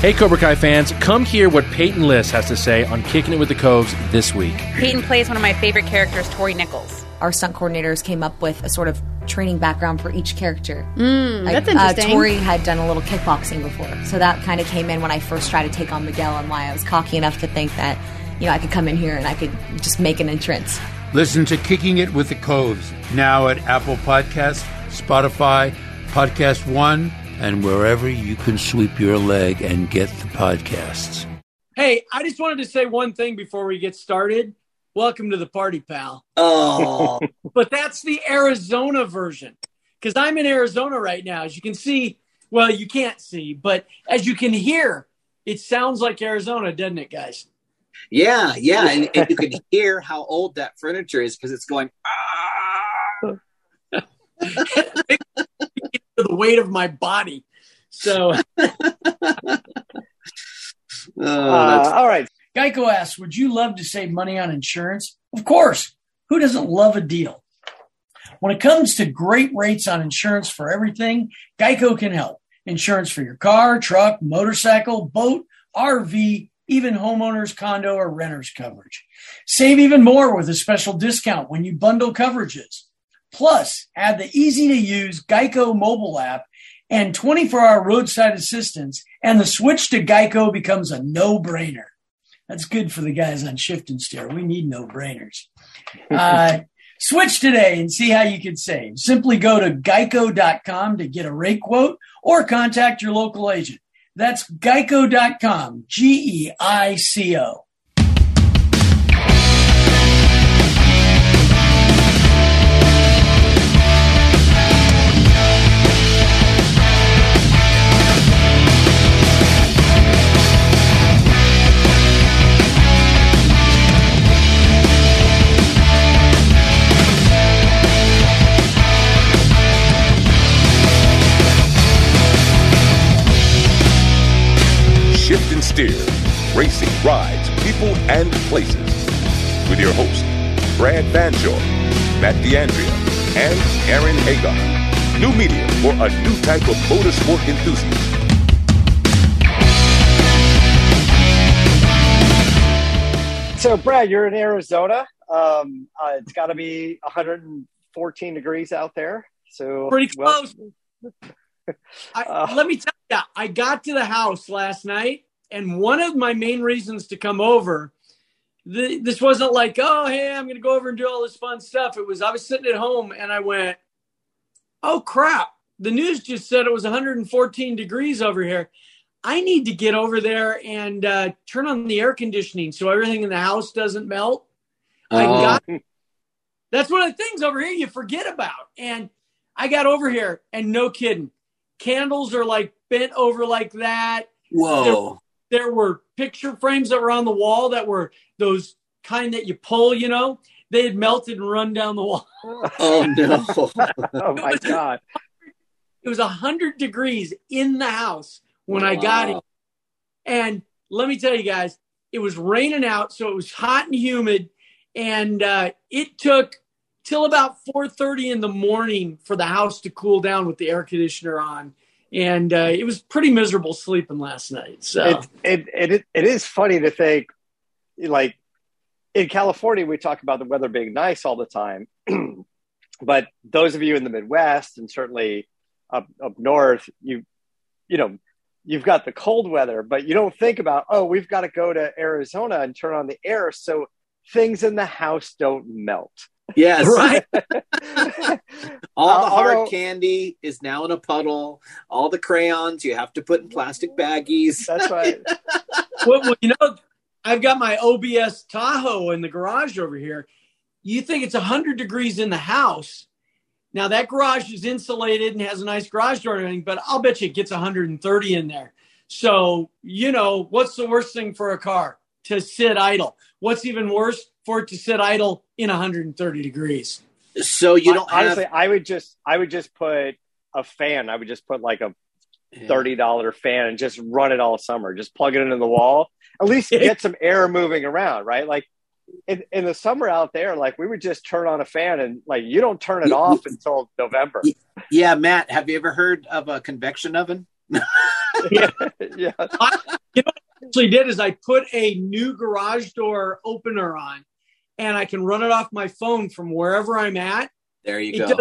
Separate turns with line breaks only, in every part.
Hey, Cobra Kai fans, come hear what Peyton List has to say on Kicking It with the Coves this week.
Peyton plays one of my favorite characters, Tori Nichols.
Our stunt coordinators came up with a sort of training background for each character.
Mm,
Like,
that's interesting.
Uh, Tori had done a little kickboxing before, so that kind of came in when I first tried to take on Miguel, and why I was cocky enough to think that you know I could come in here and I could just make an entrance.
Listen to Kicking It with the Coves now at Apple Podcasts, Spotify, Podcast One, and wherever you can sweep your leg and get the podcasts.
Hey, I just wanted to say one thing before we get started. Welcome to the party, pal.
Oh,
But that's the Arizona version because I'm in Arizona right now. As you can see, well, you can't see, but as you can hear, it sounds like Arizona, doesn't it, guys?
yeah, yeah, and, and you can hear how old that furniture is because it's going. "Ah."
The weight of my body. So,
Oh,
Uh, all right.
Geico asks, would you love to save money on insurance? Of course. Who doesn't love a deal? When it comes to great rates on insurance for everything, Geico can help. Insurance for your car, truck, motorcycle, boat, RV, even homeowners, condo, or renters coverage. Save even more with a special discount when you bundle coverages. Plus, add the easy to use Geico mobile app and 24 hour roadside assistance, and the switch to Geico becomes a no brainer. That's good for the guys on shift and steer. We need no brainers. Uh, switch today and see how you can save. Simply go to geico.com to get a rate quote or contact your local agent. That's geico.com, G E I C O.
and places. With your host, Brad Fanshaw, Matt D'Andrea, and Aaron Hagar. New media for a new type of motorsport enthusiast.
So, Brad, you're in Arizona. Um, uh, it's got to be 114 degrees out there. So
pretty
well-
close. I,
Uh.
let me tell you, I got to the house last night, and one of my main reasons to come over, the, this wasn't like, oh, hey, I'm going to go over and do all this fun stuff. It was, I was sitting at home and I went, oh, crap. The news just said it was 114 degrees over here. I need to get over there and uh, turn on the air conditioning so everything in the house doesn't melt. I
Oh.
got that's one of the things over here you forget about. And I got over here, and no kidding, candles are like bent over like that.
whoa.
There were picture frames that were on the wall that were those kind that you pull, you know, they had melted and run down the wall.
Oh no.
oh my God.
It was 100 degrees in the house when I got it. And let me tell you guys, it was raining out, so it was hot and humid. And uh, it took till about 4.30 in the morning for the house to cool down with the air conditioner on. And uh, it was pretty miserable sleeping last night. So
It, it, it, it is funny to think, like, in California, we talk about the weather being nice all the time. but those of you in the Midwest and certainly up, up north, you, you know, you've got the cold weather, but you don't think about, oh, we've got to go to Arizona and turn on the air so things in the house don't melt.
Yes.
right.
All
Uh,
the hard
although-
candy is now in a puddle. All the crayons you have to put in plastic baggies.
That's right.
well, well, you know, I've got my OBS Tahoe in the garage over here. You think it's 100 degrees in the house. Now, that garage is insulated and has a nice garage door and everything, but I'll bet you it gets 130 in there. So, you know, what's the worst thing for a car? To sit idle. What's even worse? For it to sit idle in 130 degrees.
So you don't have
honestly. I would just I would just put a fan. I would just put like a thirty dollar fan and just run it all summer. Just plug it into the wall. At least get some air moving around, right? Like in, in the summer out there, like we would just turn on a fan and like you don't turn it off until November.
Yeah, Matt, have you ever heard of a convection oven?
Yeah.
yeah.
I, you know what I actually did is I put a new garage door opener on, and I can run it off my phone from wherever I'm at.
There you
It
go.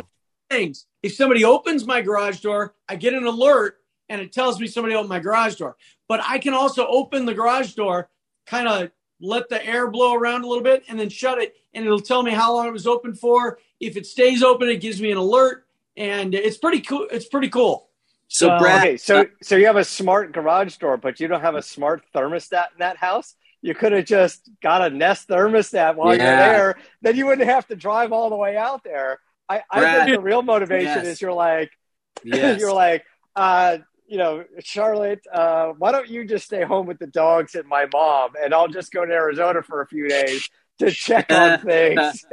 things. If somebody opens my garage door, I get an alert and it tells me somebody opened my garage door. But I can also open the garage door, kind of let the air blow around a little bit, and then shut it, and it'll tell me how long it was open for. If it stays open, it gives me an alert, and it's pretty cool. It's pretty cool.
So,
Uh,
Brad,
Okay, so so you have a smart garage door, but you don't have a smart thermostat in that house. You could have just got a Nest thermostat while
Yeah.
you're there. Then you wouldn't have to drive all the way out there. I, I think the real motivation
Yes.
is you're like
yes.
you're like uh, you know Charlotte. Uh, why don't you just stay home with the dogs and my mom, and I'll just go to Arizona for a few days to check on things.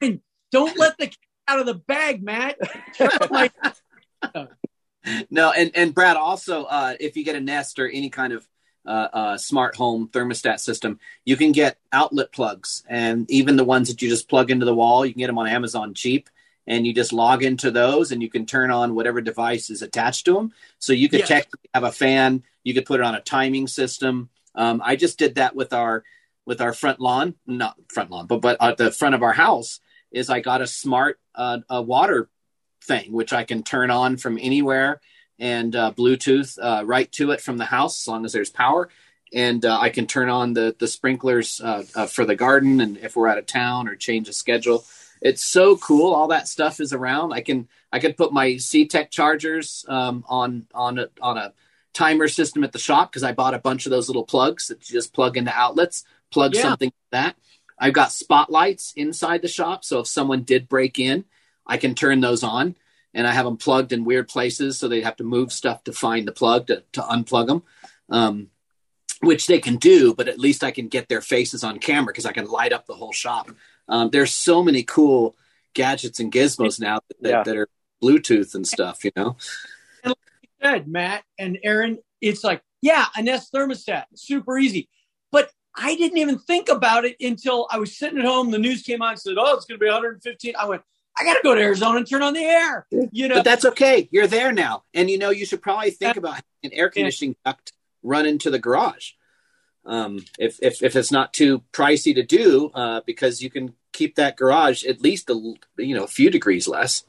Hey, don't let the cat out of the bag, Matt. Shut up my-
No, and and Brad also, uh, if you get a Nest or any kind of uh, uh, smart home thermostat system, you can get outlet plugs, and even the ones that you just plug into the wall, you can get them on Amazon cheap, and you just log into those, and you can turn on whatever device is attached to them. So you could
Yeah.
technically have a fan, you could put it on a timing system. Um, I just did that with our with our front lawn, not front lawn, but but at the front of our house is I got a smart uh, a water thing, which I can turn on from anywhere and uh, Bluetooth uh, right to it from the house, as long as there's power. And uh, I can turn on the the sprinklers uh, uh, for the garden, and if we're out of town or change the schedule, it's so cool. All that stuff is around. I can I can put my CTEK chargers um, on on a, on a timer system at the shop because I bought a bunch of those little plugs that you just plug into outlets. Plug
Yeah.
something like that. I've got spotlights inside the shop, so if someone did break in, I can turn those on, and I have them plugged in weird places, so they have to move stuff to find the plug to, to unplug them, um, which they can do. But at least I can get their faces on camera because I can light up the whole shop. Um, there's so many cool gadgets and gizmos now that,
Yeah.
that are Bluetooth and stuff. You know,
said, Matt and Aaron, it's like, yeah, a Nest thermostat, super easy. But I didn't even think about it until I was sitting at home. The news came on and said, oh, it's going to be 115. I went, I got to go to Arizona and turn on the air. You know,
but that's okay. You're there now, and you know you should probably think about an air conditioning duct run into the garage. Um, if, if if it's not too pricey to do, uh, because you can keep that garage at least a you know a few degrees less.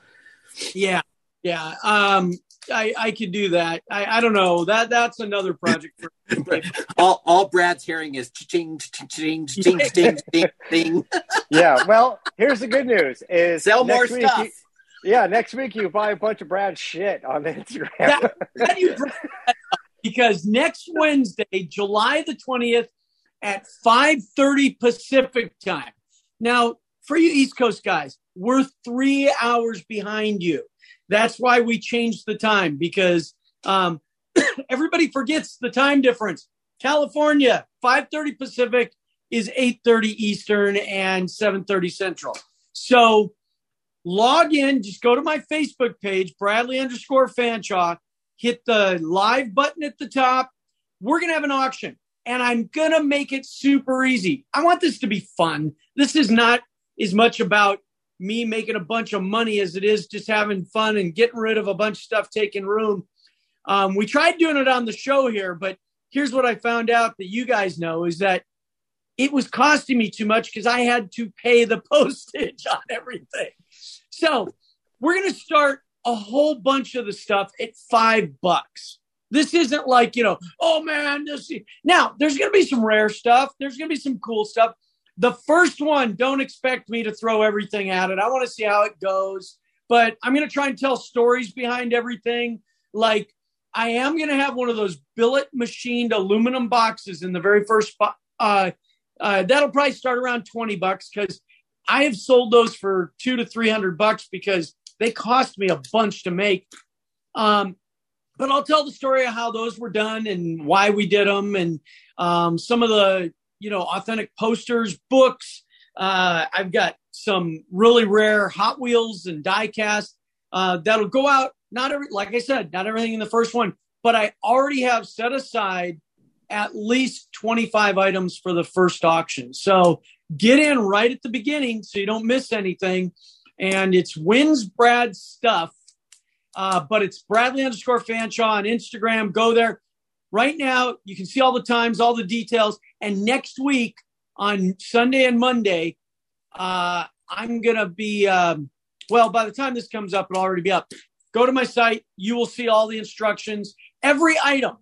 yeah, yeah. Um, I, I could do that. I, I don't know. That that's another project for
All all Brad's hearing is ching ching ching ching ching ching ching.
yeah. Well, here's the good news: is
Sell more stuff.
you- yeah, next week you buy a bunch of Brad shit on Instagram.
That- Glad you brought that up, because next Wednesday, July the 20th at 5:30 Pacific time. Now, for you East Coast guys, we're 3 hours behind you. That's why we changed the time because um, everybody forgets the time difference. California, 5:30 Pacific is 8:30 Eastern and 7:30 Central. So log in, just go to my Facebook page, Bradley underscore Fanshaw, hit the live button at the top. We're to have an auction and I'm to make it super easy. I want this to be fun. This is not as much about me making a bunch of money as it is just having fun and getting rid of a bunch of stuff taking room. Um, we tried doing it on the show here, but here's what I found out that you guys know is that it was costing me too much because I had to pay the postage on everything. So we're going to start a whole bunch of the stuff at five bucks. This isn't like, you know, oh man, this now there's going to be some rare stuff. There's going to be some cool stuff. The first one, don't expect me to throw everything at it. I want to see how it goes, but I'm going to try and tell stories behind everything. Like I am going to have one of those billet machined aluminum boxes in the very first spot. Uh, uh, that'll probably start around 20 bucks because I have sold those for two to 300 bucks because they cost me a bunch to make. Um, but I'll tell the story of how those were done and why we did them and um, some of the, you know, authentic posters, books. Uh, I've got some really rare Hot Wheels and die cast uh, that'll go out. Not every, like I said, not everything in the first one, but I already have set aside at least 25 items for the first auction. So get in right at the beginning so you don't miss anything. And it's wins Brad stuff uh, but it's Bradley underscore Fanshaw on Instagram. Go there. Right now, you can see all the times, all the details. And next week on Sunday and Monday, uh, I'm going to be, um, well, by the time this comes up, it'll already be up. Go to my site. You will see all the instructions. Every item,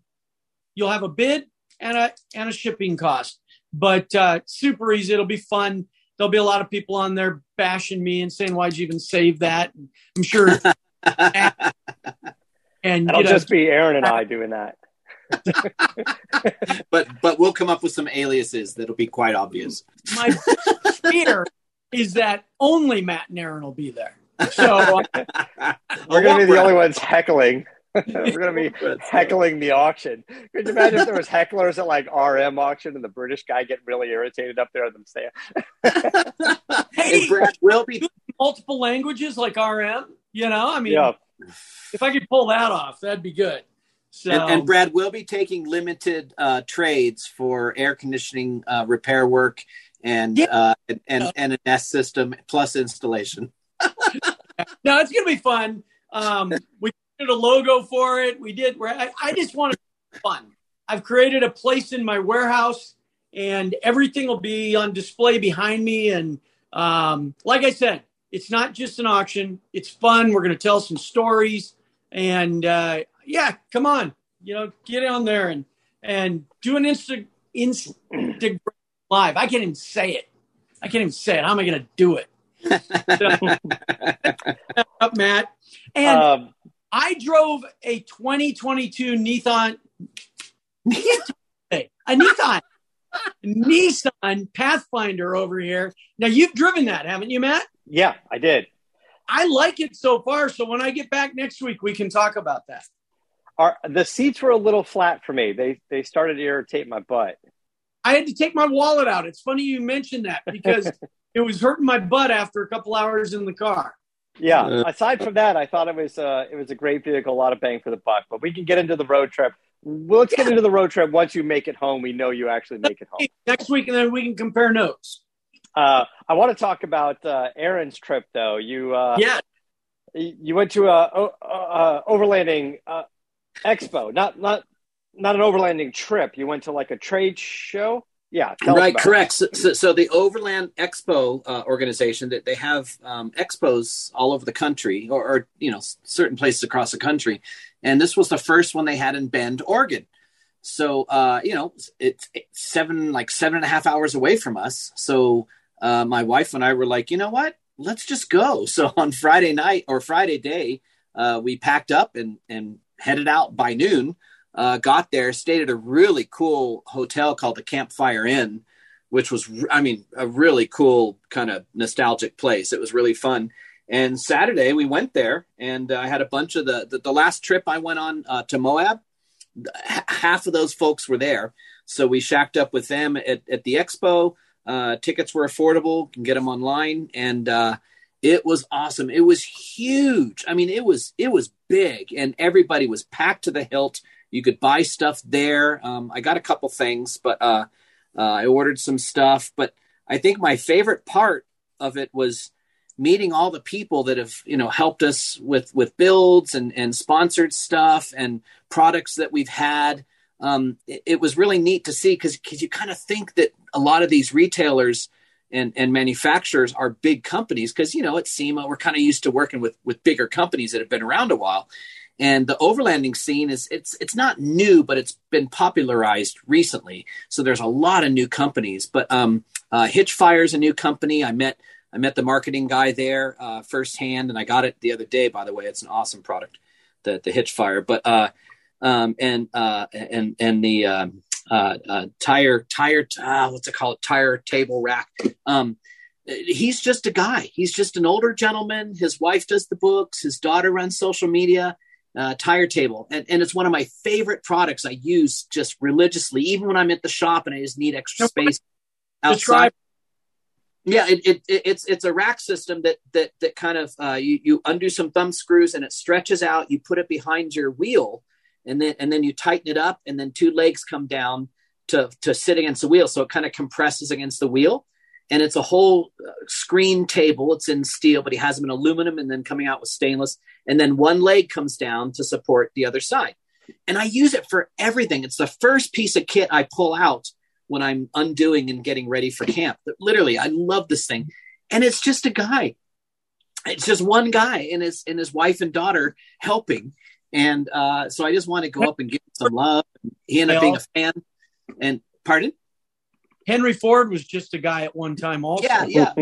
you'll have a bid and a, and a shipping cost. But uh, super easy. It'll be fun. There'll be a lot of people on there bashing me and saying, why'd you even save that? And I'm sure.
and it'll you know, just be Aaron and I doing that.
But but we'll come up with some aliases that'll be quite obvious.
My fear is that only Matt and Aaron will be there. So
uh, we're going to be the only ones heckling. we're going to be heckling the auction. Could you imagine if there was hecklers at like RM auction and the British guy getting really irritated up there them saying,
"Hey, Brad will be multiple languages like RM." You know, I mean, yeah. if I could pull that off, that'd be good.
So, and, and Brad will be taking limited uh, trades for air conditioning uh, repair work and yeah. uh, and, and, and a Nest system plus installation.
no, it's gonna be fun. Um, we did a logo for it. We did. I, I just want to fun. I've created a place in my warehouse, and everything will be on display behind me. And um, like I said, it's not just an auction. It's fun. We're going to tell some stories, and uh, yeah, come on, you know, get on there and and do an Insta Instagram live. I can't even say it. I can't even say it. How am I going to do it? up, Matt. And um, I drove a 2022 Nissan, a Nissan, Nissan Pathfinder over here. Now you've driven that, haven't you, Matt?
Yeah, I did.
I like it so far. So when I get back next week, we can talk about that.
Our, the seats were a little flat for me. They they started to irritate my butt.
I had to take my wallet out. It's funny you mentioned that because it was hurting my butt after a couple hours in the car.
Yeah. Aside from that, I thought it was uh, it was a great vehicle, a lot of bang for the buck. But we can get into the road trip. Well, let's get into the road trip once you make it home. We know you actually make it home
next week, and then we can compare notes.
Uh, I want to talk about uh, Aaron's trip, though. You uh,
yeah,
you went to a, a, a overlanding uh, expo, not not not an overlanding trip. You went to like a trade show. Yeah,
right. Correct. So, so, so, the Overland Expo uh, organization that they have um, expos all over the country, or, or, you know certain places across the country, and this was the first one they had in Bend, Oregon. So uh, you know it's, it's seven like seven and a half hours away from us. So uh, my wife and I were like, you know what? Let's just go. So on Friday night or Friday day, uh, we packed up and and headed out by noon. Uh, got there, stayed at a really cool hotel called the Campfire Inn, which was, I mean, a really cool kind of nostalgic place. It was really fun. And Saturday we went there, and I had a bunch of the, the, the last trip I went on uh, to Moab. Half of those folks were there, so we shacked up with them at, at the expo. Uh, tickets were affordable; can get them online, and uh, it was awesome. It was huge. I mean, it was it was big, and everybody was packed to the hilt. You could buy stuff there. Um, I got a couple things, but uh, uh, I ordered some stuff. But I think my favorite part of it was meeting all the people that have you know helped us with with builds and and sponsored stuff and products that we've had. Um, it, it was really neat to see because because you kind of think that a lot of these retailers and, and manufacturers are big companies because you know at SEMA we're kind of used to working with with bigger companies that have been around a while. And the overlanding scene is it's it's not new, but it's been popularized recently. So there's a lot of new companies. But um, uh, Hitchfire is a new company. I met I met the marketing guy there uh, firsthand, and I got it the other day. By the way, it's an awesome product, the the Hitchfire. But uh, um, and uh, and and the um, uh, uh, tire tire uh, what's it called tire table rack. Um, he's just a guy. He's just an older gentleman. His wife does the books. His daughter runs social media. Uh, tire table, and, and it's one of my favorite products. I use just religiously, even when I'm at the shop and I just need extra space outside. Yeah, it, it, it, it's it's a rack system that that that kind of uh, you you undo some thumb screws and it stretches out. You put it behind your wheel, and then and then you tighten it up and then two legs come down to to sit against the wheel so it kind of compresses against the wheel and it's a whole uh, screen table. It's in steel, but he has them in aluminum and then coming out with stainless. And then one leg comes down to support the other side. And I use it for everything. It's the first piece of kit I pull out when I'm undoing and getting ready for camp. Literally, I love this thing. And it's just a guy. It's just one guy and his and his wife and daughter helping. And uh, so I just want to go up and give him some love. He ended up being a fan. And pardon?
Henry Ford was just a guy at one time also.
Yeah, yeah.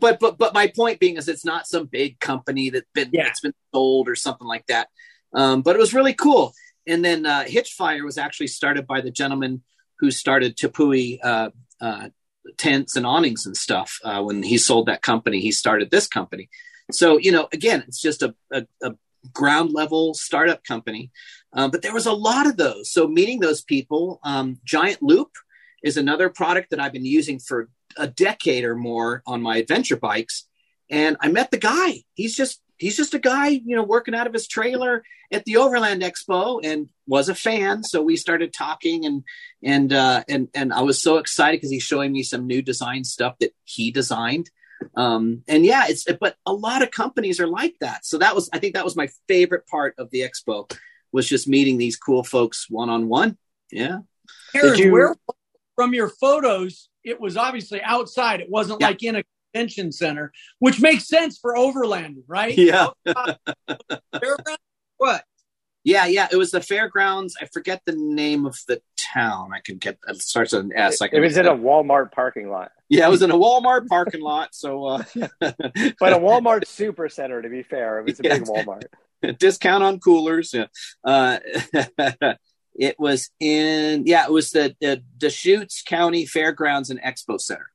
but but but my point being is it's not some big company that's been yeah. it's been sold or something like that. Um, but it was really cool. And then uh, Hitchfire was actually started by the gentleman who started Tepui uh, uh, tents and awnings and stuff. Uh, when he sold that company, he started this company. So you know, again, it's just a, a, a ground level startup company. Um, but there was a lot of those. So meeting those people, um, Giant Loop is another product that I've been using for a decade or more on my adventure bikes. And I met the guy. He's just he's just a guy, you know, working out of his trailer at the Overland Expo and was a fan. So we started talking and and uh, and and I was so excited because he's showing me some new design stuff that he designed. Um, and yeah, it's but a lot of companies are like that. So that was I think that was my favorite part of the expo was just meeting these cool folks one on one. Yeah.
Aaron, you... where from your photos, it was obviously outside. It wasn't yeah. like in a convention center, which makes sense for overlanding, right?
Yeah.
what?
Yeah, yeah. It was the fairgrounds. I forget the name of the town. I could get it starts with an S.
I can, it was in a Walmart parking lot.
Yeah, it was in a Walmart parking lot. So, uh,
but a Walmart super center. To be fair, it was a yeah. big Walmart.
Discount on coolers. Yeah. Uh, it was in yeah, it was the, the Deschutes County Fairgrounds and Expo Center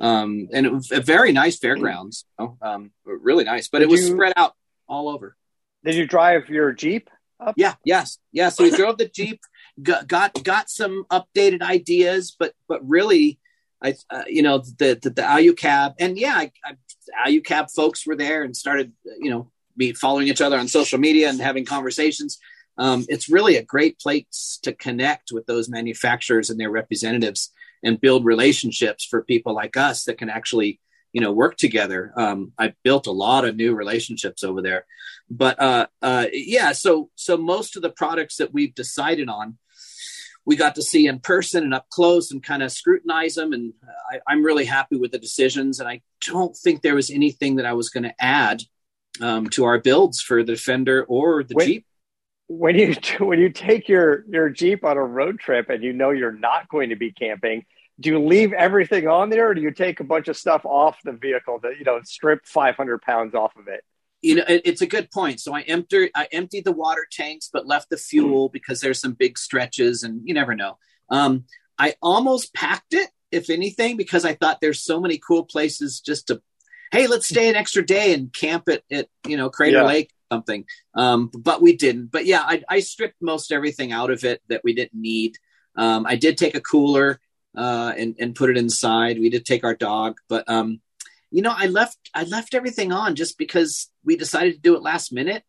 um, and it was a very nice fairgrounds. You know, um, really nice, but did it was you, spread out all over.
Did you drive your Jeep?
Up? Yeah, yes, yeah. So we drove the Jeep, got, got got some updated ideas, but but really, I uh, you know the the, the Alucab, and yeah, I, I, Alucab folks were there and started you know be following each other on social media and having conversations. Um, it's really a great place to connect with those manufacturers and their representatives and build relationships for people like us that can actually you know work together um, i've built a lot of new relationships over there but uh, uh, yeah so so most of the products that we've decided on we got to see in person and up close and kind of scrutinize them and I, am really happy with the decisions and i don't think there was anything that i was going to add um, to our builds for the defender or the
when,
jeep.
when you when you take your your jeep on a road trip and you know you're not going to be camping do you leave everything on there or do you take a bunch of stuff off the vehicle that you know strip 500 pounds off of it
you know it, it's a good point. So i emptied i emptied the water tanks but left the fuel because there's some big stretches and you never know. Um, i almost packed it if anything because i thought there's so many cool places just to hey let's stay an extra day and camp it at you know crater yeah. lake something. Um, but we didn't. But yeah I, I, stripped most everything out of it that we didn't need. Um, i did take a cooler uh, and and put it inside. We did take our dog, but um, you know, I left I left everything on just because we decided to do it last minute,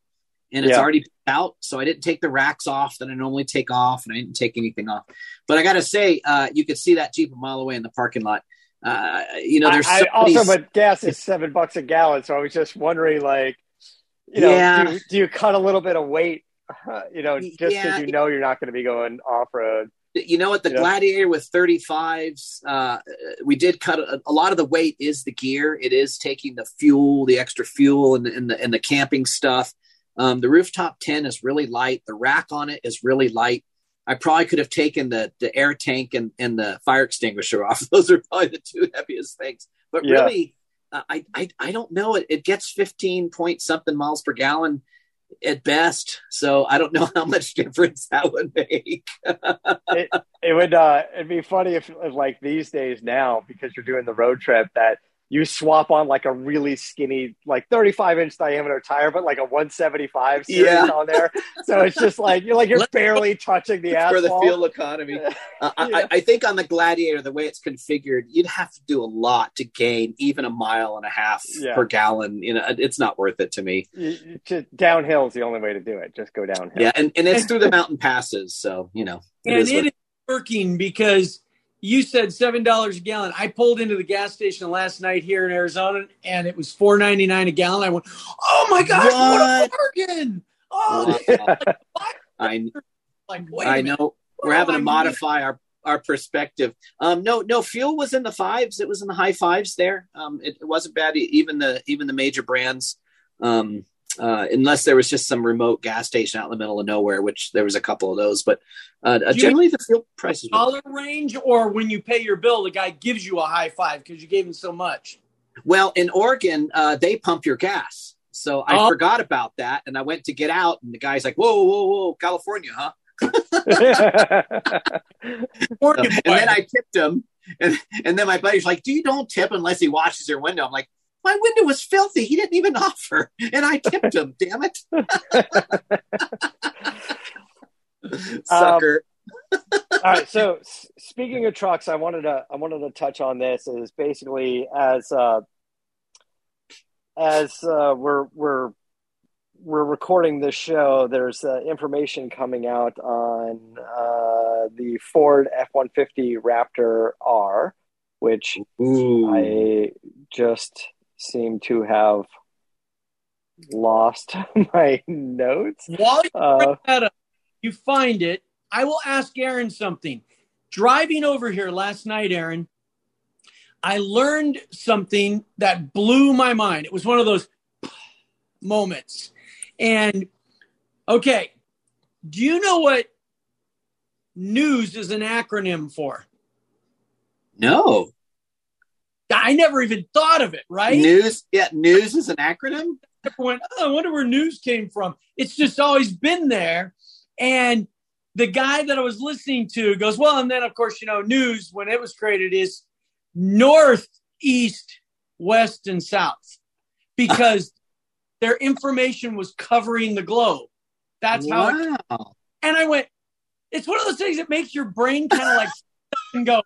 and it's yeah. already out. So I didn't take the racks off that I normally take off, and I didn't take anything off. But I got to say, uh, you could see that Jeep a mile away in the parking lot. Uh, you know, there's
I, I also, but gas is seven bucks a gallon, so I was just wondering, like, you know, yeah. do, you, do you cut a little bit of weight? you know, just because yeah. you know you're not going to be going off road
you know what? The yeah. gladiator with 35s uh, we did cut a, a, lot of the weight is the gear. It is taking the fuel the extra fuel and, and the and the camping stuff. Um, the rooftop 10 is really light. The rack on it is really light. I probably could have taken the the air tank and, and the fire extinguisher off. Those are probably the two heaviest things. But yeah. really uh, I, I i don't know. It, it gets 15 point something miles per gallon at best. So I don't know how much difference that would make.
it, it, would uh, it'd be funny if, if like these days now because you're doing the road trip that you swap on like a really skinny, like 35 inch diameter tire, but like a 175 series yeah. on there. So it's just like you're like you're Let's barely touching the asphalt
for the fuel economy. Uh, yeah. I, I, think on the Gladiator, the way it's configured, you'd have to do a lot to gain even a mile and a half yeah. per gallon. You know, it's not worth it to me.
just downhill is the only way to do it. Just go downhill.
Yeah, and, and it's through the mountain passes, so you know.
It and is it is working because you said seven dollars a gallon. I pulled into the gas station last night here in Arizona, and it was four ninety nine a gallon. I went, "Oh my god, what, a bargain!" Oh, like,
I
like
I know
What
we're having
I
to modify our our perspective. Um, no, no, fuel was in the fives. It was in the high fives there. Um, it, it wasn't bad. Even the even the major brands, um, uh, unless there was just some remote gas station out in the middle of nowhere, which there was a couple of those. But uh, generally, the fuel prices. Were,
dollar range, or when you pay your bill, the guy gives you a high five because you gave him so much.
well, in Oregon, uh, they pump your gas. So I
Oh.
forgot about that, and I went to get out, and the guy's like, "Whoa, whoa, whoa, California, huh?"
Oregon
and then I tipped him, and, and then my buddy's like, "Do you don't tip unless he washes your window?" I'm like, "My window was filthy. He didn't even offer, and I tipped him. Damn it, sucker!"
All right. So s- speaking of trucks, I wanted to I wanted to touch on this is basically as uh, as uh, we're we're we're recording this show. There's uh, information coming out on uh, the Ford F one fifty Raptor R, which
Ooh.
I just seem to have lost my notes.
While you
Uh,
up, you find it. I will ask Aaron something. Driving over here last night, Aaron, I learned something that blew my mind. It was one of those moments. And okay, do you know what news is an acronym for?
no
I never even thought of it, right?
news. Yeah, news is an acronym.
I went, oh, I wonder where news came from. It's just always been there. And the guy that I was listening to goes, well, and then of course, you know, news when it was created is north, east, west, and south because their information was covering the globe. That's how it, and I went, it's one of those things that makes your brain kind of like and go,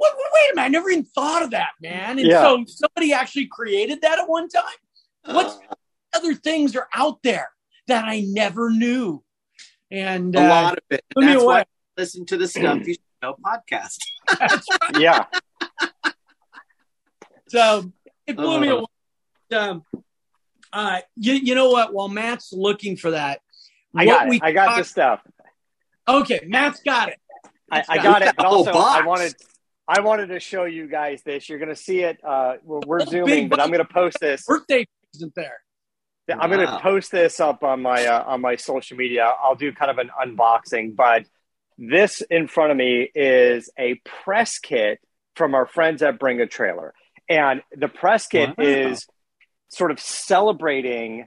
what, wait a minute, I never even thought of that, man. And
Yeah.
so somebody actually created that at one time What
Uh,
other things are out there that I never knew. And
a
uh,
lot of it.
blew me
That's
away.
why I listen to the Stuff You Should Know podcast.
yeah.
so it blew me
Uh.
away. Um, uh, you, you know what? While Matt's looking for that,
I got it. I got
talked-
the stuff.
Okay, Matt's got it.
I, I
got
got
it.
it, but also I wanted I wanted to show you guys this. You're going to see it. Uh, we're, we're zooming, but I'm going to post this.
Birthday isn't there?
I'm going to post this up on my uh, on my social media. I'll do kind of an unboxing, but this in front of me is a press kit from our friends at Bring a Trailer, and the press kit
Wow.
is sort of celebrating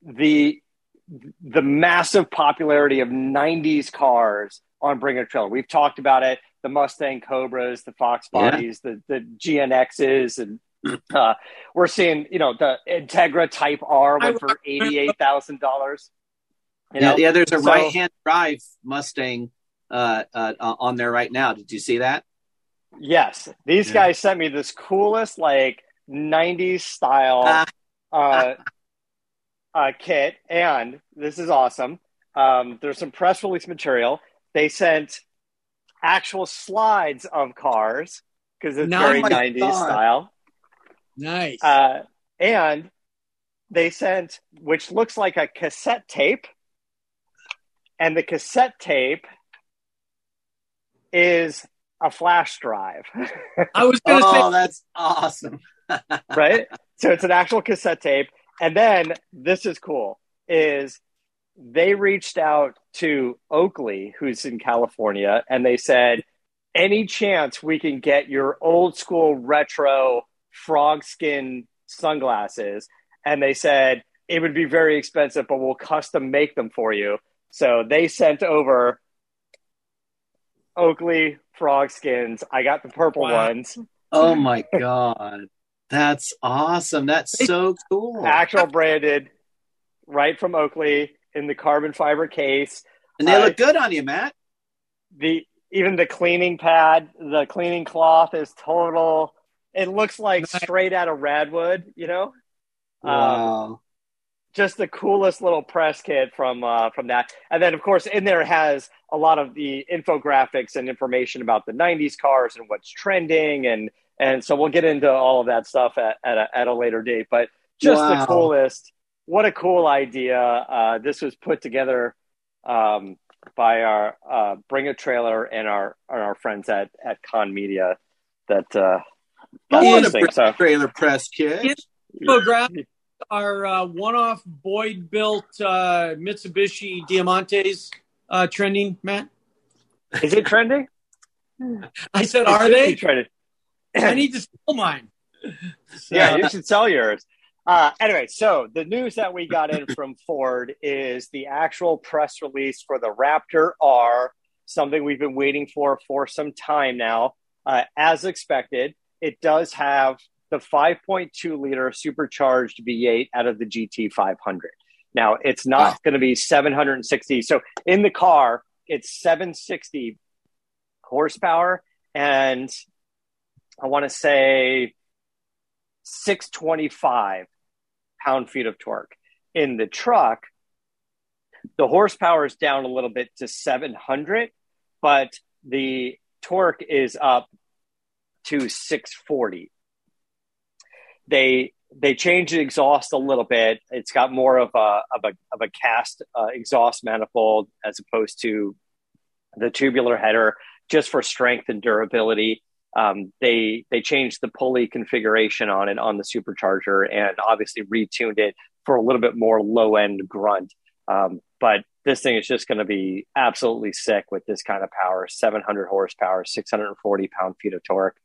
the the massive popularity of 90s cars on Bring a Trailer. We've talked about it the Mustang Cobras, the Fox
Yeah.
bodies, the, the GNXs, and uh, we're seeing, you know, the Integra Type R went for $88,000. You know,
yeah, yeah, there's a
So-
right-hand drive Mustang uh, uh, on there right now. Did you see that?
Yes, these
Yeah.
guys sent me this coolest like '90s style
Ah.
uh, uh, kit, and this is awesome. Um, there's some press release material. They sent actual slides of cars because it's
No,
very 90s
God.
style,
Nice.
uh, and they sent which looks like a cassette tape, and the cassette tape is a flash drive.
I was going to
Oh,
say,
that's awesome.
right? So it's an actual cassette tape. And then this is cool is they reached out to Oakley, who's in California, and they said, any chance we can get your old school retro frog skin sunglasses? And they said, it would be very expensive, but we'll custom make them for you. So they sent over Oakley frog skins. I got the purple
Wow.
ones.
Oh my god, that's awesome. That's so cool.
actual branded right from Oakley in the carbon fiber case.
And they
uh,
look good on you, Matt.
The even the cleaning pad, the cleaning cloth is total. It looks like straight out of Radwood, you know. Um,
Wow.
just the coolest little press kit from uh, from that. And then, of course, in there has a lot of the infographics and information about the '90s cars and what's trending, and and so we'll get into all of that stuff at at a, at a later date. But just wow. the coolest. What a cool idea! Uh, this was put together um, by our uh, Bring a Trailer and our and our friends at at Kahn Media. That uh,
I want a so. trailer press kit.
Infographic our uh, one-off Boyd built uh, Mitsubishi Diamantes uh, trending, Matt?
Is it trending?
I said, are they? Trending. I need to sell mine.
So. Yeah, you should sell yours. Uh, anyway, so the news that we got in from Ford is the actual press release for the Raptor R, something we've been waiting for for some time now. Uh, as expected, it does have the 5.2 liter supercharged V8 out of the GT 500. Now, it's not wow. going to be 760. So in the car, it's 760 horsepower and I want to say 625 pound feet of torque. In the truck, the horsepower is down a little bit to 700, but the torque is up to 640 they they changed the exhaust a little bit. It's got more of a of a of a cast uh, exhaust manifold as opposed to the tubular header, just for strength and durability. Um, they they changed the pulley configuration on it on the supercharger and obviously retuned it for a little bit more low end grunt. Um, but this thing is just going to be absolutely sick with this kind of power 700 horsepower 640 pound feet of torque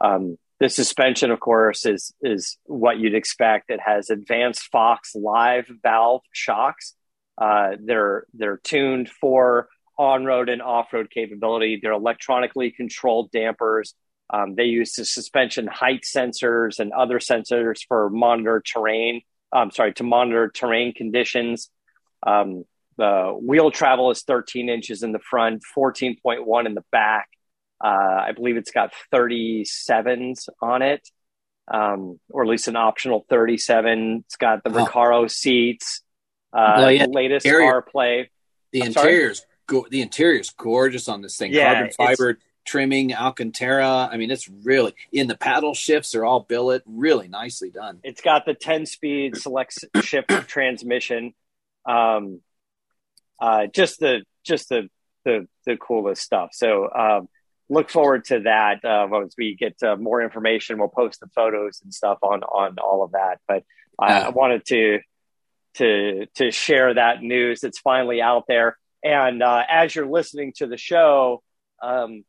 um, the suspension, of course, is is what you'd expect. It has advanced Fox live valve shocks. Uh, they're they're tuned for on road and off road capability. They're electronically controlled dampers. Um, they use the suspension height sensors and other sensors for monitor terrain. I'm sorry to monitor terrain conditions. Um, the wheel travel is 13 inches in the front, 14.1 in the back. Uh, I believe it's got 37s on it, um, or at least an optional 37. It's got the oh. Recaro seats, uh, well, yeah, the latest interior, CarPlay.
The I'm interior's go- the interior's gorgeous on this thing. Yeah, Carbon fiber trimming, Alcantara. I mean, it's really in the paddle shifts are all billet, really nicely done.
It's got the 10 speed select shift transmission. Um, uh, just the just the the the coolest stuff. So um, look forward to that uh, once we get uh, more information. We'll post the photos and stuff on on all of that. But I, I wanted to to to share that news. It's finally out there. And uh, as you're listening to the show, um,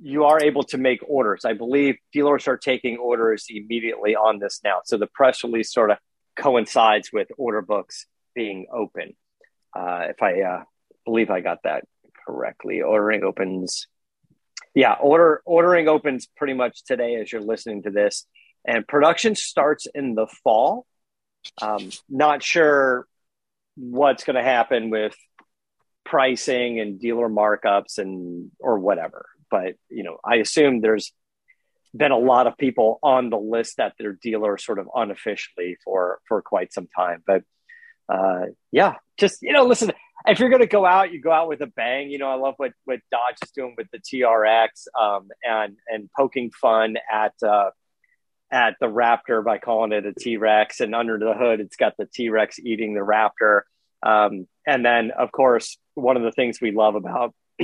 you are able to make orders. I believe dealers are taking orders immediately on this now. So the press release sort of coincides with order books being open. Uh, if I uh, believe I got that correctly, ordering opens yeah, order ordering opens pretty much today as you're listening to this, and production starts in the fall. Um, not sure what's going to happen with pricing and dealer markups and or whatever, but you know, I assume there's been a lot of people on the list that their dealer sort of unofficially for for quite some time. But uh, yeah, just you know, listen, if you're going to go out, you go out with a bang. You know, I love what what Dodge is doing with the TRX um, and and poking fun at uh, at the Raptor by calling it a T Rex, and under the hood, it's got the T Rex eating the Raptor. Um, and then, of course, one of the things we love about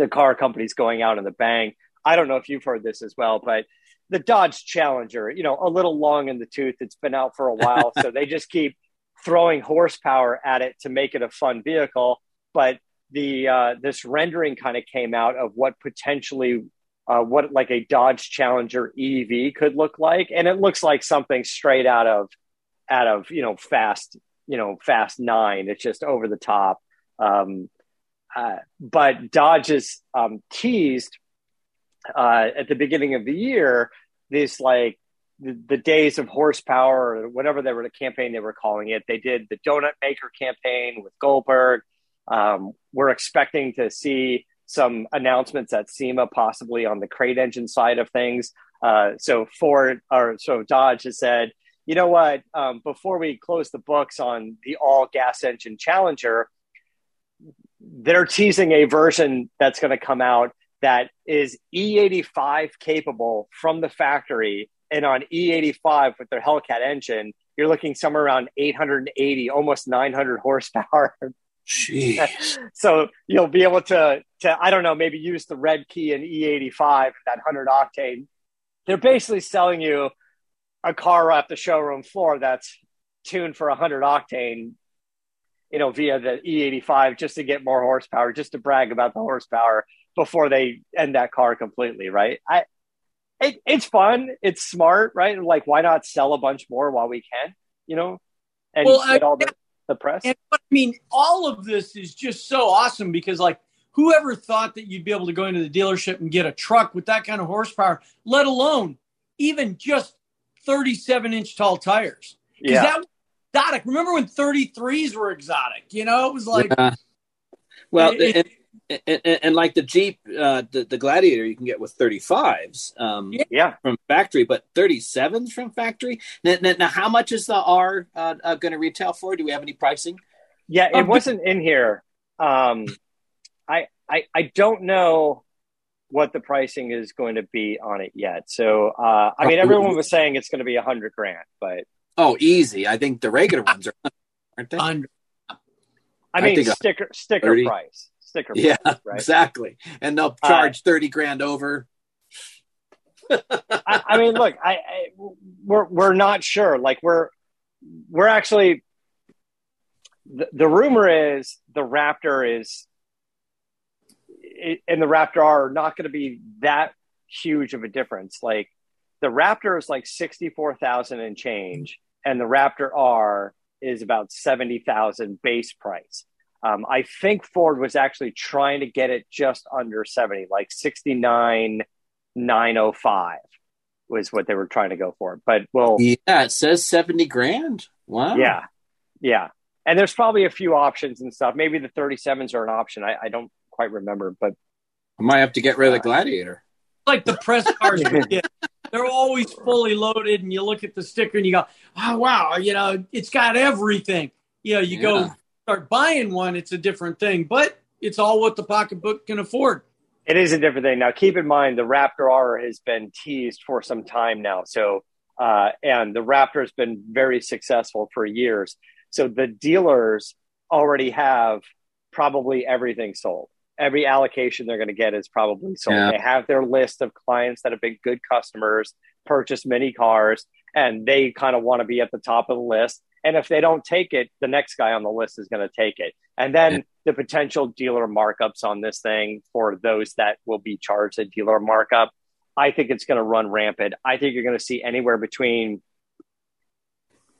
the car companies going out in the bang. I don't know if you've heard this as well, but the Dodge Challenger, you know, a little long in the tooth. It's been out for a while, so they just keep throwing horsepower at it to make it a fun vehicle. But the uh, this rendering kind of came out of what potentially uh, what like a Dodge Challenger EV could look like, and it looks like something straight out of out of you know Fast you know Fast Nine. It's just over the top. Um, uh, but Dodge has um, teased uh, at the beginning of the year this like the, the, days of horsepower or whatever they were the campaign they were calling it. They did the donut maker campaign with Goldberg. Um, we're expecting to see some announcements at SEMA, possibly on the crate engine side of things. Uh, so Ford or so Dodge has said, you know what? Um, before we close the books on the all gas engine Challenger, they're teasing a version that's going to come out that is E85 capable from the factory. And on E85 with their Hellcat engine, you're looking somewhere around 880, almost 900 horsepower.
Jeez.
so you'll be able to, to, I don't know, maybe use the red key in E85, that 100 octane. They're basically selling you a car off the showroom floor that's tuned for 100 octane you know, via the E85 just to get more horsepower, just to brag about the horsepower before they end that car completely, right? I, it, it's fun, it's smart, right? Like, why not sell a bunch more while we can, you know, and
Well,
get
I-
all the, the press?
And I mean, all of this is just so awesome because, like, whoever thought that you'd be able to go into the dealership and get a truck with that kind of horsepower, let alone even just 37 inch tall tires? Because
yeah,
that was exotic. Remember when 33s were exotic? You know, it was like,
Yeah. Well,
It-
and, and, and, and like the Jeep, uh, the, the Gladiator, you can get with 35s um,
Yeah.
yeah.
from factory, but 37s from factory. Now, now, now how much is the R uh, uh, going to retail for? Do we have any pricing?
Yeah,
Um,
it wasn't in here. Um, I, I I don't know what the pricing is going to be on it yet. So uh, I mean, everyone was saying it's going to be a hundred grand, but
Oh, easy. I think the regular ones are, aren't they?
under.
I mean, sticker sticker
30.
price, sticker
Yeah,
price, right?
exactly. And they'll
Uh,
charge 30 grand over.
I, I mean, look, I, I we're we're not sure. Like we're we're actually the, the rumor is the Raptor is it, and the Raptor are not going to be that huge of a difference. Like the Raptor is like sixty four thousand and change, and the Raptor R is about seventy thousand base price. Um, I think Ford was actually trying to get it just under seventy, like sixty nine. 905 was what they were trying to go for. But well,
Yeah, it says 70 grand. Wow.
yeah, yeah. And there's probably a few options and stuff. Maybe the 37s are an option. I, I don't quite remember, but
I might have to get rid of the Gladiator.
like the press cars we get. They're always fully loaded, and you look at the sticker and you go, "Oh wow!" You know, it's got everything. You know, you
Yeah.
go start buying one, it's a different thing, but it's all what the pocketbook can afford.
it is a different thing. Now, keep in mind the Raptor R has been teased for some time now. So, uh, and the Raptor has been very successful for years. So the dealers already have probably everything sold. Every allocation they're going to get is probably sold.
Yeah.
They have their list of clients that have been good customers, purchased many cars, and they kind of want to be at the top of the list. And if they don't take it, the next guy on the list is going to take it. And then
Yeah.
the potential dealer markups on this thing for those that will be charged a dealer markup, I think it's going to run rampant. I think you're going to see anywhere between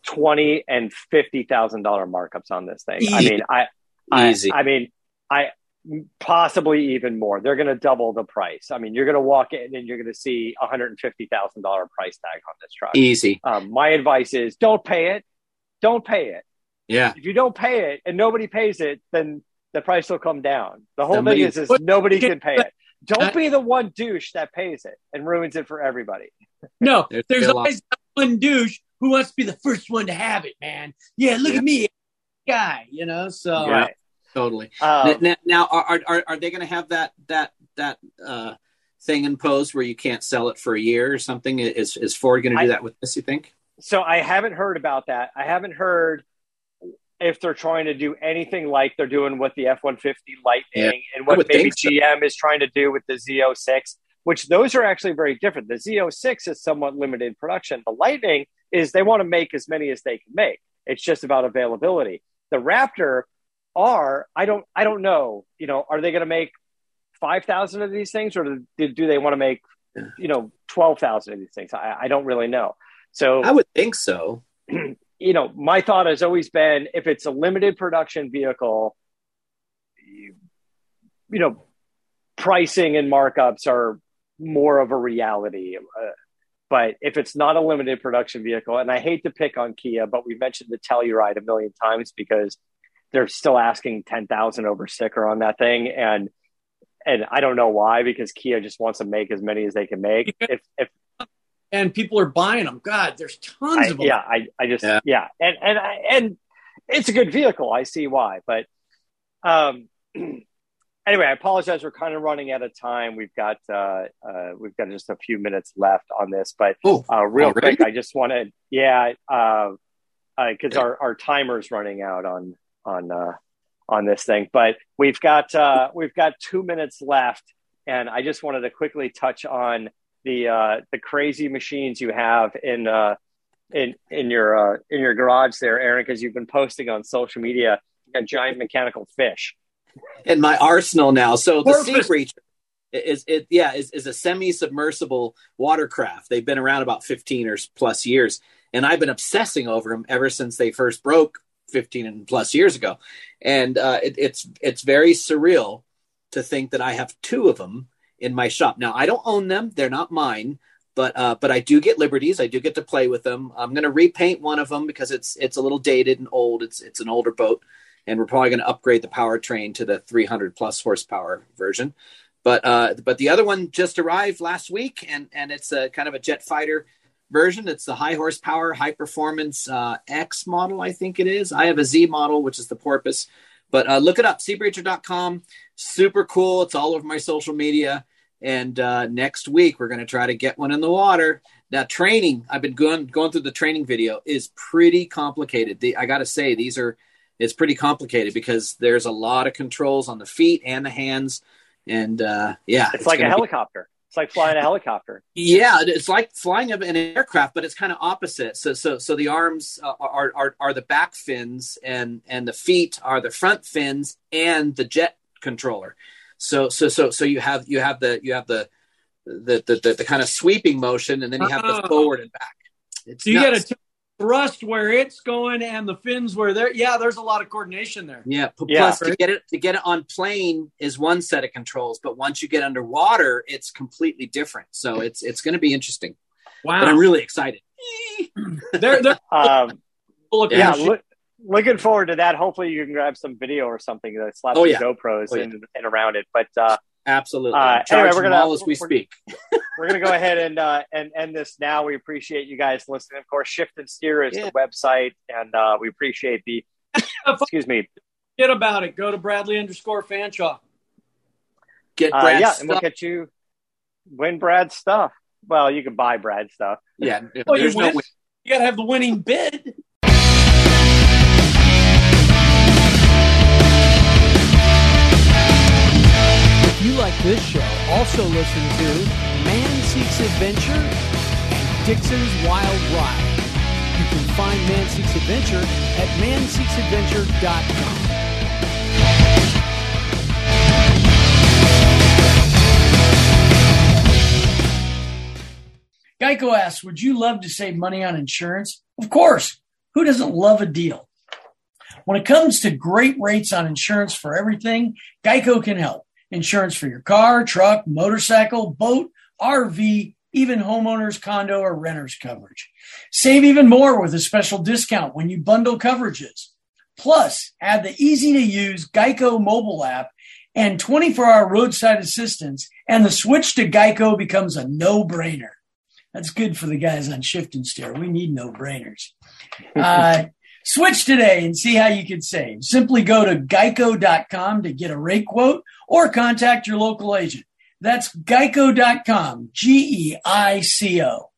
twenty and fifty thousand dollar markups on this thing. I mean, I, I,
Easy.
I mean, I possibly even more. They're going to double the price. I mean, you're going to walk in and you're going to see a hundred and fifty thousand dollar price tag on this truck.
Easy.
Um, my advice is don't pay it. Don't pay it.
Yeah.
If you don't pay it and nobody pays it, then the price will come down. The whole
Somebody-
thing is, is nobody can pay it.
Uh,
Don't be the one douche that pays it and ruins it for everybody.
No,
There's
there's, always that one douche who wants to be the first one to have it, man. Yeah, look
Yeah.
at me, guy. You know, so
Yeah. Totally.
Um,
now, now, are, are are they going to have that that that uh, thing imposed where you can't sell it for a year or something? Is is Ford going to do
I-
that with this? You think?
so I haven't heard about that. I haven't heard if they're trying to do anything like they're doing with the F one fifty Lightning and what maybe
so.
GM is trying to do with the Z06, which those are actually very different. The Z06 is somewhat limited production. The Lightning is they want to make as many as they can make. It's just about availability. The Raptor R I don't I don't know. You know, are they going to make five thousand of these things, or do, do they want to make you know twelve thousand of these things? I, I don't really know. So
I would think so.
you know, my thought has always been if it's a limited production vehicle, you, you know, pricing and markups are more of a reality. Uh, but if it's not a limited production vehicle, and I hate to pick on Kia, but we've mentioned the Telluride a million times because they're still asking ten thousand over sticker on that thing, and and I don't know why because Kia just wants to make as many as they can make. If if
and people are buying them. God, there's tons
I,
of them.
yeah, I, I just
Yeah.
yeah, and and I, and it's a good vehicle. I see why, but um, anyway, I apologize. We're kind of running out of time. We've got uh, uh, we've got just a few minutes left on this, but
Oh,
uh, real
already?
quick, I just want to yeah, because uh, uh 'cause our our timer's running out on on uh, on this thing, but we've got uh, we've got two minutes left, and I just wanted to quickly touch on the uh, the crazy machines you have in uh, in in your uh, in your garage there, Aaron, because you've been posting on social media a giant mechanical fish.
in my arsenal now. So the Sea
Porpoise.
Breacher is it yeah is, is a semi-submersible watercraft. They've been around about 15 or plus years, and I've been obsessing over them ever since they first broke 15 and plus years ago. And uh, it, it's it's very surreal to think that I have two of them in my shop. Now I don't own them; they're not mine. But uh, but I do get liberties. I do get to play with them. I'm going to repaint one of them because it's it's a little dated and old. It's it's an older boat and we're probably going to upgrade the powertrain to the 300 plus horsepower version. But uh, but the other one just arrived last week, and and it's a kind of a jet fighter version. It's the high horsepower, high performance uh, X model, I think it is. I have a Z model, which is the Porpoise. But uh, look it up, seabreacher.com. Super cool. It's all over my social media. And uh, next week we're going to try to get one in the water. Now training, I've been going going through the training video is pretty complicated. The, I got to say these are it's pretty complicated because there's a lot of controls on the feet and the hands and uh yeah
It's, like a
gonna be-
helicopter. It's like flying a helicopter.
yeah it's like flying an aircraft but it's kind of opposite so so so the arms uh, are are are the back fins and and the feet are the front fins and the jet controller so so so so you have you have the you have the the the, the, the kind of sweeping motion and then you have the
Oh.
forward and back it's
So you
nuts.
get a thrust where it's going and the fins where they're. Yeah, there's a lot of coordination there.
Yeah. p-
Yeah.
Plus, to get it to get it on plane is one set of controls, but once you get underwater, it's completely different. So it's it's going to be interesting.
Wow.
But I'm really excited.
they're they're
Um,
looking
yeah, look, looking forward to that. Hopefully, you can grab some video or something that slaps
Oh,
some
yeah.
GoPros
Oh, yeah.
in and around it. But uh,
Absolutely.
Uh,
I'm
anyway, we're gonna-
all as we
we're-
speak.
we're gonna go ahead and uh, and end this now. We appreciate you guys listening. Of course, Shift and Steer is
Yeah.
the website, and uh, we appreciate the. excuse me.
forget about it. Go to Bradley underscore Fanshaw.
Get
Uh,
Brad's
yeah, and we'll get you win Brad's stuff. Well, you can buy Brad's stuff.
yeah.
Oh, you
no
win? You got to have the winning bid.
Also listen to Man Seeks Adventure and Dixon's Wild Ride. You can find Man Seeks Adventure at manseeksadventure.com.
Geico asks, would you love to save money on insurance? Of course. Who doesn't love a deal? When it comes to great rates on insurance for everything, Geico can help. Insurance for your car, truck, motorcycle, boat, RV, even homeowners, condo, or renters coverage. Save even more with a special discount when you bundle coverages. Plus, add the easy to use Geico mobile app and 24 hour roadside assistance, and the switch to Geico becomes a no brainer. That's good for the guys on shift and steer. We need no brainers. Uh, switch today and see how you can save. Simply go to geico.com to get a rate quote or contact your local agent. That's geico.com, G E I C O.